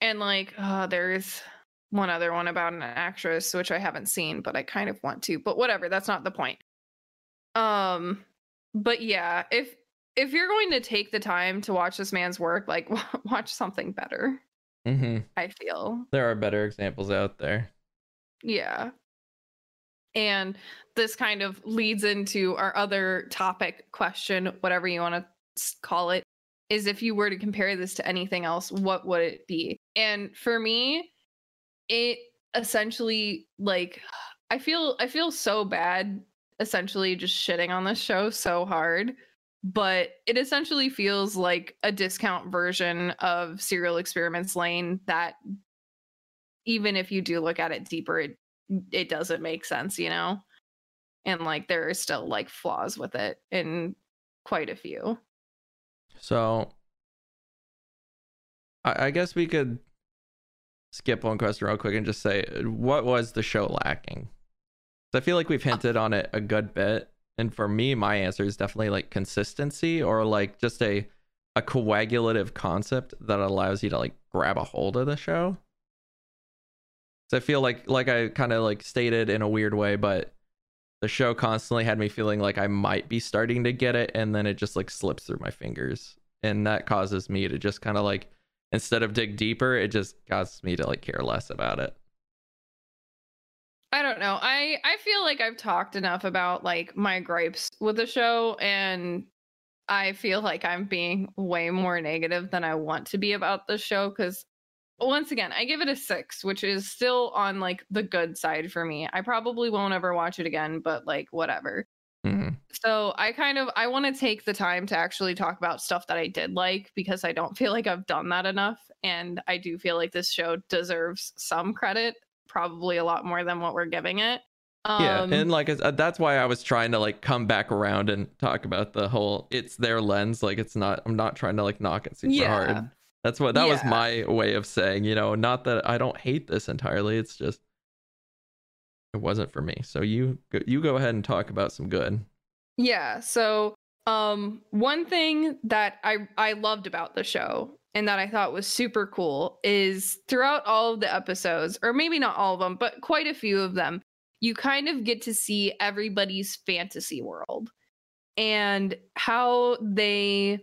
And like, uh, there's one other one about an actress, which I haven't seen, but I kind of want to. But whatever, that's not the point. Um, but yeah, if if you're going to take the time to watch this man's work, like watch something better. hmm I feel. there are better examples out there Yeah. And this kind of leads into our other topic question, whatever you want to call it, is if you were to compare this to anything else, what would it be? And for me, it essentially like I feel I feel so bad essentially just shitting on this show so hard, but it essentially feels like a discount version of Serial Experiments Lain that even if you do look at it deeper, it it doesn't make sense, you know? And like there are still like flaws with it in quite a few. So I, I guess we could skip one question real quick and just say uh, what was the show lacking? I feel like we've uh hinted on it a good bit. And for me, my answer is definitely like consistency or like just a a coagulative concept that allows you to like grab a hold of the show. So I feel like like I kind of like stated in a weird way, but the show constantly had me feeling like I might be starting to get it, and then it just like slips through my fingers, and that causes me to just kind of like instead of dig deeper, it just causes me to like care less about it. I don't know. I I feel like I've talked enough about like my gripes with the show and I feel like I'm being way more negative than I want to be about the show cuz once again, I give it a 6, which is still on like the good side for me. I probably won't ever watch it again, but like whatever. Mhm. So I kind of I want to take the time to actually talk about stuff that I did like because I don't feel like I've done that enough and I do feel like this show deserves some credit probably a lot more than what we're giving it. Um, yeah, and like that's why I was trying to like come back around and talk about the whole it's their lens. Like it's not. I'm not trying to like knock it super Yeah. hard. That's what that was my way of saying. You know, not that I don't hate this entirely. It's just it wasn't for me. So you you go ahead and talk about some good. Yeah. So, um, one thing that I I loved about the show and that I thought was super cool is throughout all of the episodes, or maybe not all of them, but quite a few of them, you kind of get to see everybody's fantasy world and how they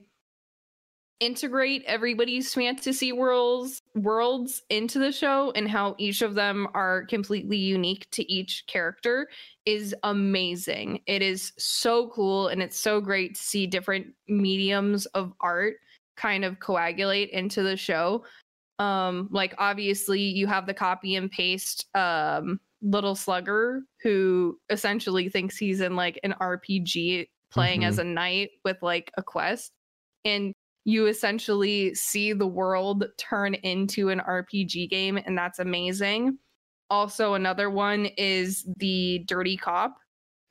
integrate everybody's fantasy worlds worlds into the show and how each of them are completely unique to each character is amazing. It is so cool and it's so great to see different mediums of art kind of coagulate into the show. Um like obviously you have the copy and paste um little slugger who essentially thinks he's in like an RPG playing as a knight with like a quest and you essentially see the world turn into an RPG game and that's amazing. Also another one is the dirty cop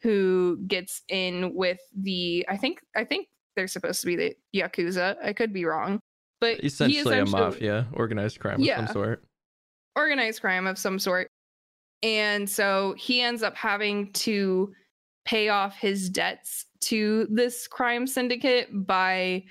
who gets in with the i think i think they're supposed to be the yakuza. I could be wrong but he Essentially a mafia, organized crime of some sort. organized crime of some sort. And so he ends up having to pay off his debts to this crime syndicate by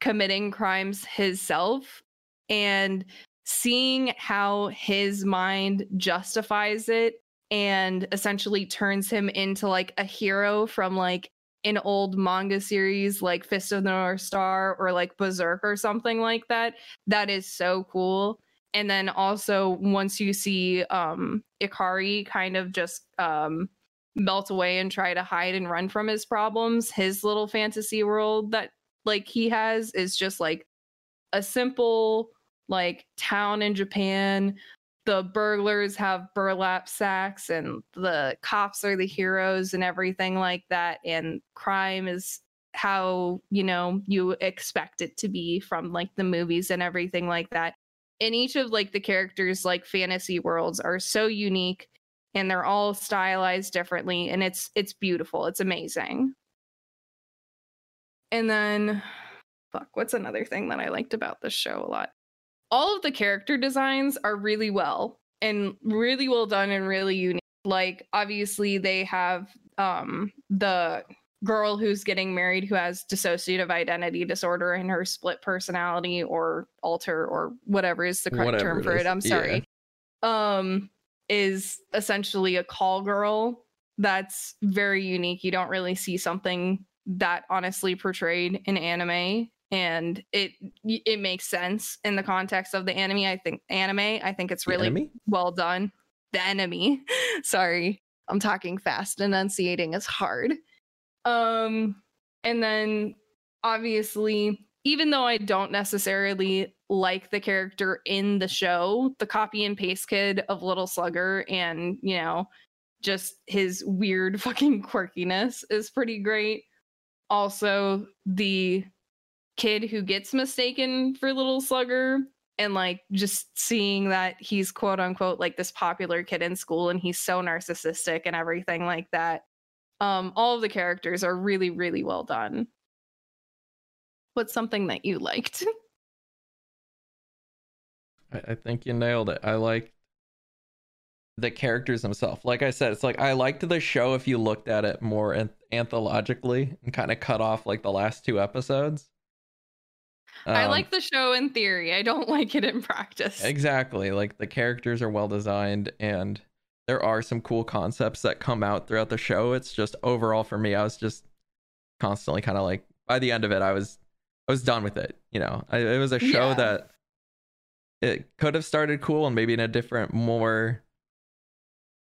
committing crimes himself and seeing how his mind justifies it and essentially turns him into like a hero from like an old manga series like Fist of the North Star or like Berserk or something like that. That is so cool. And then also once you see um Ikari kind of just um melt away and try to hide and run from his problems, his little fantasy world that like he has is just like a simple like town in Japan. The burglars have burlap sacks and the cops are the heroes and everything like that. And crime is how, you know, you expect it to be from like the movies and everything like that. And each of like the characters like fantasy worlds are so unique and they're all stylized differently and it's it's beautiful. It's amazing. And then fuck, what's another thing that I liked about this show a lot? All of the character designs are really well and really well done and really unique. Like obviously they have um the girl who's getting married who has dissociative identity disorder and her split personality or alter or whatever is the correct Whatever term it for is, it. I'm yeah. sorry. Um is essentially a call girl that's very unique. You don't really see something that honestly portrayed in anime and it it makes sense in the context of the anime. I think anime, I think it's really well done. The enemy. Sorry. I'm talking fast. Enunciating is hard. Um and then obviously even though I don't necessarily like the character in the show, the copy and paste kid of Little Slugger and, you know, just his weird fucking quirkiness is pretty great. Also, the kid who gets mistaken for Little Slugger and like just seeing that he's quote unquote like this popular kid in school and he's so narcissistic and everything like that. Um, all of the characters are really, really well done. What's something that you liked? I, I think you nailed it. I like the characters themselves. Like I said, it's like I liked the show if you looked at it more an- anthologically and kind of cut off like the last two episodes. I Um, like the show in theory. I don't like it in practice. Exactly. Like the characters are well designed and there are some cool concepts that come out throughout the show. It's just overall for me, I was just constantly kind of like by the end of it, I was I was done with it. You know, I, it was a show Yeah. that it could have started cool and maybe in a different, more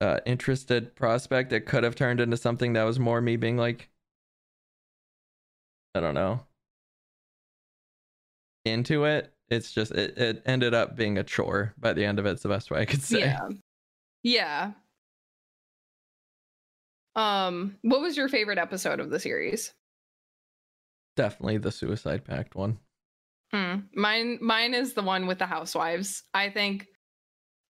uh, interested prospect. It could have turned into something that was more me being like, I don't know, into it. It's just it, it ended up being a chore by the end of it. It's the best way I could say. Yeah. Yeah. Um, what was your favorite episode of the series? Definitely the Suicide Pact one. Hmm. Mine mine is the one with the housewives. I think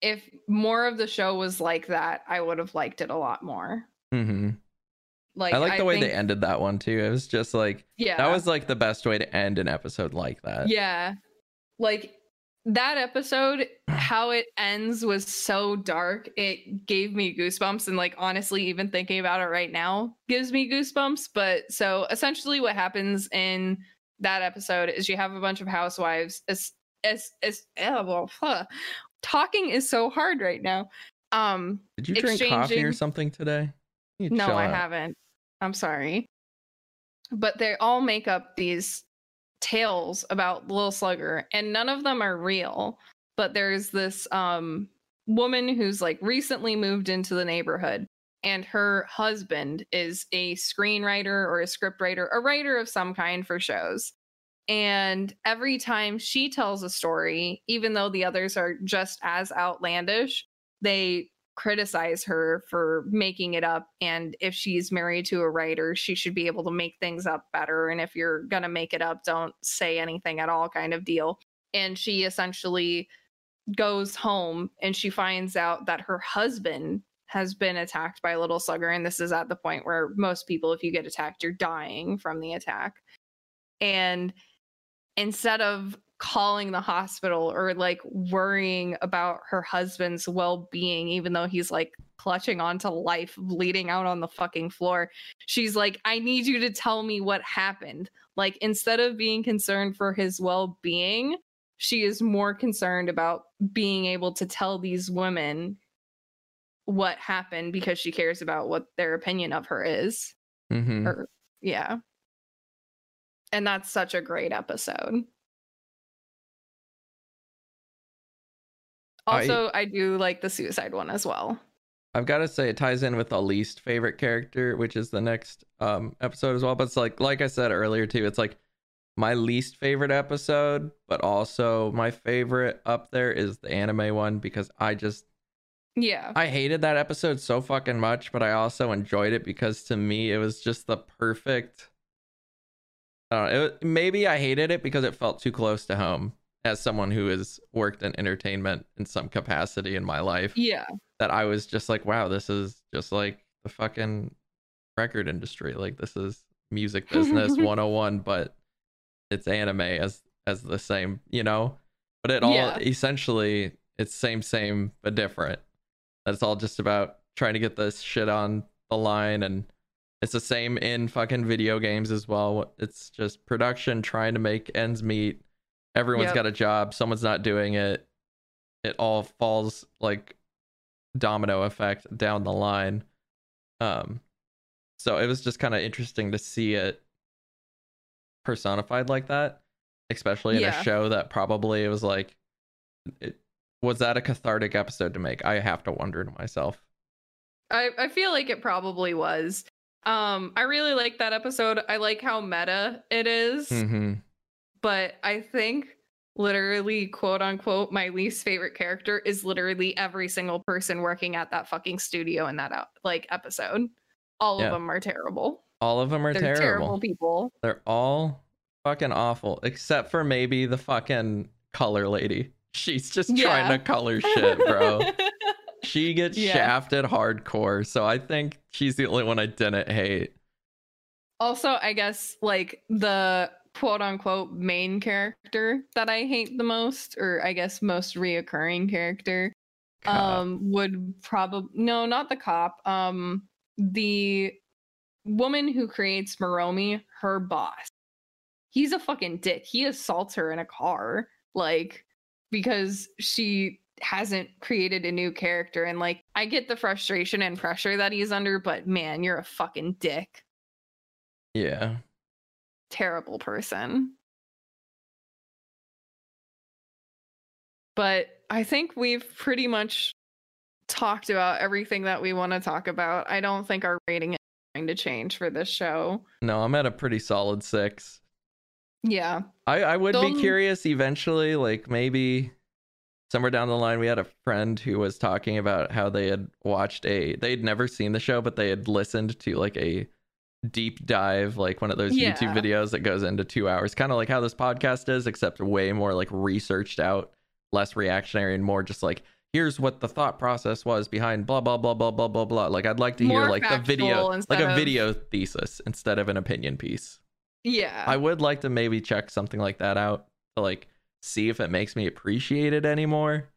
if more of the show was like that, I would have liked it a lot more. hmm Like I like the way think- they ended that one too. It was just like Yeah. that was like the best way to end an episode like that. Yeah. Like that episode, how it ends was so dark. It gave me goosebumps. And like honestly, even thinking about it right now gives me goosebumps. But so essentially what happens in that episode is you have a bunch of housewives as as as well, huh. Talking is so hard right now. Um Did you drink coffee or something today? No, I out. haven't. I'm sorry. But they all make up these tales about Little Slugger, and none of them are real. But there's this um woman who's like recently moved into the neighborhood, and her husband is a screenwriter or a scriptwriter, a writer of some kind for shows. And every time she tells a story, even though the others are just as outlandish, they criticize her for making it up. And if she's married to a writer she should be able to make things up better. And if you're going to make it up don't say anything at all kind of deal. And she essentially goes home and she finds out that her husband has been attacked by a little slugger. And this is at the point where most people if you get attacked you're dying from the attack. And instead of calling the hospital or like worrying about her husband's well-being even though he's like clutching onto life bleeding out on the fucking floor she's like i need you to tell me what happened. Like instead of being concerned for his well-being she is more concerned about being able to tell these women what happened because she cares about what their opinion of her is. Mhm. or yeah and that's such a great episode I- also I, do like the suicide one as well I've got to say it ties in with the least favorite character, which is the next um episode as well. But it's like like I said earlier too, it's like my least favorite episode, but also my favorite up there is the anime one because I just yeah I hated that episode so fucking much, but I also enjoyed it because to me it was just the perfect. I don't know. It, maybe I hated it because it felt too close to home. As someone who has worked in entertainment in some capacity in my life, yeah that I was just like, wow, this is just like the fucking record industry. Like this is music business 101, but it's anime as as the same, you know? But it all Yeah. essentially it's same same but different. That's all just about trying to get this shit on the line and it's the same in fucking video games as well. It's just production trying to make ends meet. Everyone's Yep. got a job, someone's not doing it. It all falls like domino effect down the line. Um so it was just kind of interesting to see it personified like that, especially in Yeah. a show that probably it was like it, was that a cathartic episode to make? I have to wonder to myself. I, I feel like it probably was um i really like that episode i like how meta it is, Mhm. but i think literally quote unquote my least favorite character is literally every single person working at that fucking studio in that out like episode all Yeah. of them are terrible All of them are they're terrible. terrible people They're all fucking awful, except for maybe the fucking color lady. She's just trying to color shit, bro. she gets Yeah. shafted hardcore, so I think she's the only one I didn't hate. also i guess like the quote unquote main character that i hate the most or i guess most reoccurring character Cop. um would probably no not the cop um the woman who creates Maromi, her boss he's a fucking dick he assaults her in a car like because she hasn't created a new character and like i get the frustration and pressure that he's under but man you're a fucking dick yeah. terrible person. But I think we've pretty much talked about everything that we want to talk about. I don't think our rating is going to change for this show. No, I'm at a pretty solid six. Yeah. I, I would be Don't- curious eventually, like maybe somewhere down the line, we had a friend who was talking about how they had watched a, they'd never seen the show, but they had listened to like a deep dive, like one of those Yeah. YouTube videos that goes into two hours, kind of like how this podcast is, except way more like researched out, less reactionary, and more just like, here's what the thought process was behind blah blah blah blah blah blah blah. Like I'd like to hear like the video, like a of- video thesis instead of an opinion piece. Yeah. I would like to maybe check something like that out to like see if it makes me appreciate it anymore.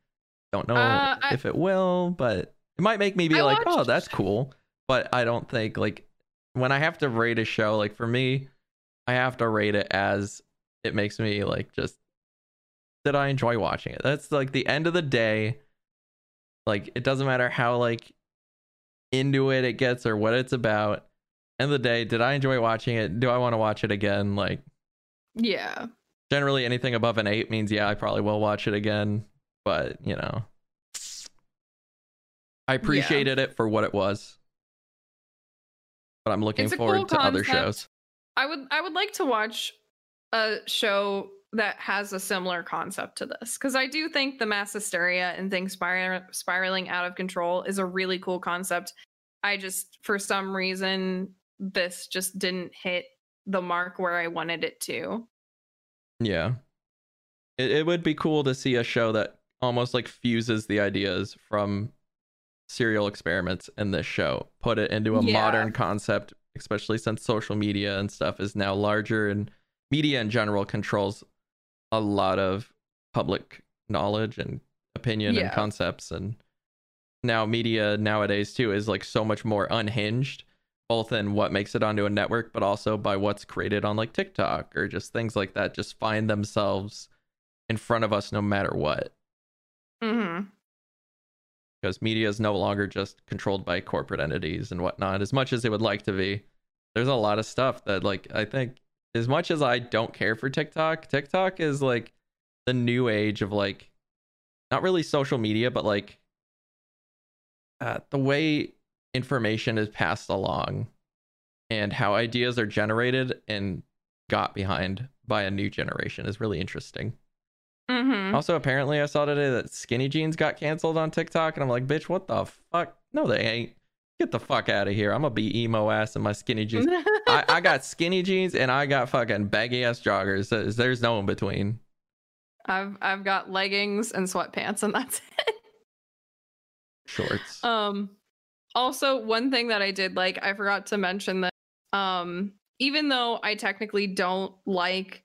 Don't know Uh, I- if it will, but it might make me be I like, oh, that's cool. But I don't think like when I have to rate a show, like for me, I have to rate it as it makes me like just did I enjoy watching it? That's like the end of the day. Like it doesn't matter how like into it it gets or what it's about. End of the day, did I enjoy watching it? Do I want to watch it again? Like yeah. Generally anything above an eight means yeah, I probably will watch it again. But you know. I appreciated it for what it was. But I'm looking forward cool to other shows. I would I would like to watch a show that has a similar concept to this because I do think the mass hysteria and things spir- spiraling out of control is a really cool concept. I just for some reason this just didn't hit the mark where I wanted it to. Yeah. It it would be cool to see a show that almost like fuses the ideas from serial experiments in this show, put it into a Yeah. modern concept, especially since social media and stuff is now larger and media in general controls a lot of public knowledge and opinion and concepts and now media nowadays too is like so much more unhinged both in what makes it onto a network but also by what's created on like TikTok or just things like that. Just find themselves in front of us no matter what. Mm-hmm. because media is no longer just controlled by corporate entities and whatnot. As much as it would like to be there's a lot of stuff that like i think as much as i don't care for tiktok tiktok is like the new age of like not really social media but like uh, the way information is passed along and how ideas are generated and got behind by a new generation is really interesting hmm also, apparently, I saw today that skinny jeans got canceled on TikTok, and I'm like, bitch, what the fuck? No, they ain't. Get the fuck out of here. I'm gonna be emo ass in my skinny jeans. I, I got skinny jeans and I got fucking baggy ass joggers. There's, there's no in between. I've I've got leggings and sweatpants and that's it. Shorts. Um also one thing that I did like I forgot to mention that um even though I technically don't like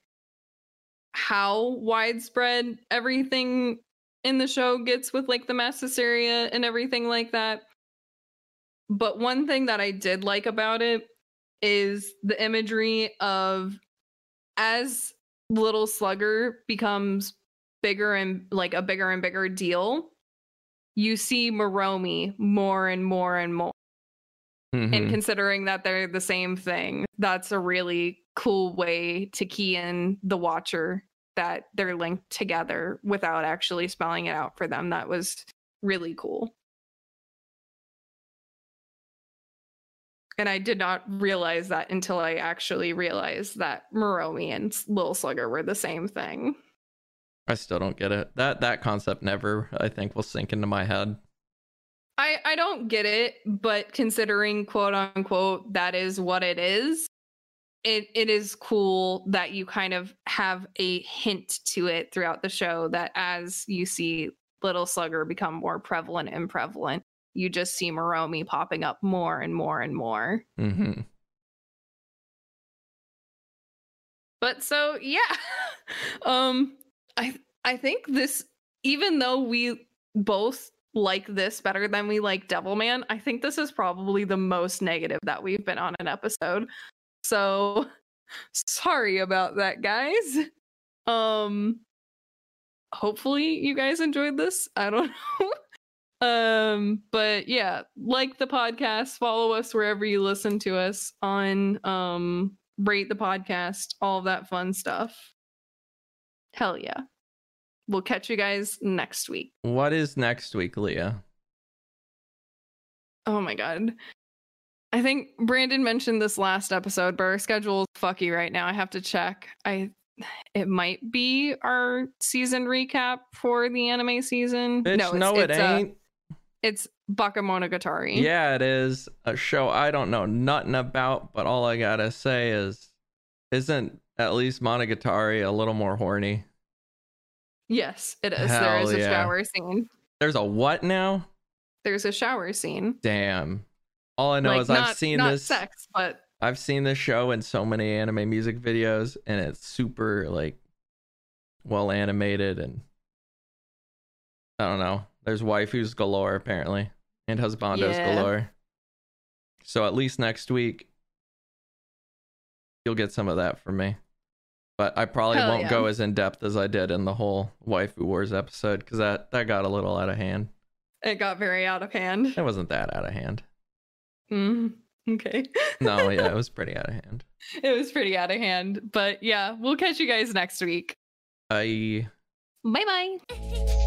how widespread everything in the show gets with like the mass hysteria and everything like that but one thing that I did like about it is the imagery of as little slugger becomes bigger and like a bigger and bigger deal you see Maromi more and more and more. And Mhm. considering that they're the same thing, that's a really cool way to key in the watcher that they're linked together without actually spelling it out for them. That was really cool. And I did not realize that until I actually realized that Maromi and Lil Slugger were the same thing. I still don't get it. That that concept never, I think, will sink into my head. I I don't get it, but considering quote unquote that is what it is, it it is cool that you kind of have a hint to it throughout the show that as you see Little Slugger become more prevalent and prevalent, you just see Maromi popping up more and more and more. Mm-hmm. But so yeah. um I I think this even though we both like this better than we like Devilman, I think this is probably the most negative that we've been on an episode. So sorry about that, guys. Um hopefully you guys enjoyed this. I don't know. um but yeah, like the podcast, follow us wherever you listen to us on um rate the podcast, all of that fun stuff. Hell yeah. We'll catch you guys next week. What is next week, Leah? Oh my god. I think Brandon mentioned this last episode, but our schedule is fucky right now. I have to check. I it might be our season recap for the anime season. Bitch, no, no, it's, it it's, uh, ain't. it's Bakemonogatari. Yeah, it is a show I don't know nothing about, but all I gotta say is, isn't at least Monogatari a little more horny? Yes, it is. there Hell is a yeah. shower scene. There's a what now? There's a shower scene. Damn. All I know like, is not, I've seen not this. sex, but I've seen this show in so many anime music videos, and it's super like well animated, and I don't know. There's waifus galore apparently, and husbandos Yeah. galore. So at least next week, you'll get some of that from me. But I probably Hell won't yeah. go as in depth as I did in the whole waifu wars episode because that that got a little out of hand. it got very out of hand. It wasn't that out of hand. Mm, okay. No, yeah, it was pretty out of hand. it was pretty out of hand. But yeah, we'll catch you guys next week. I. Bye bye.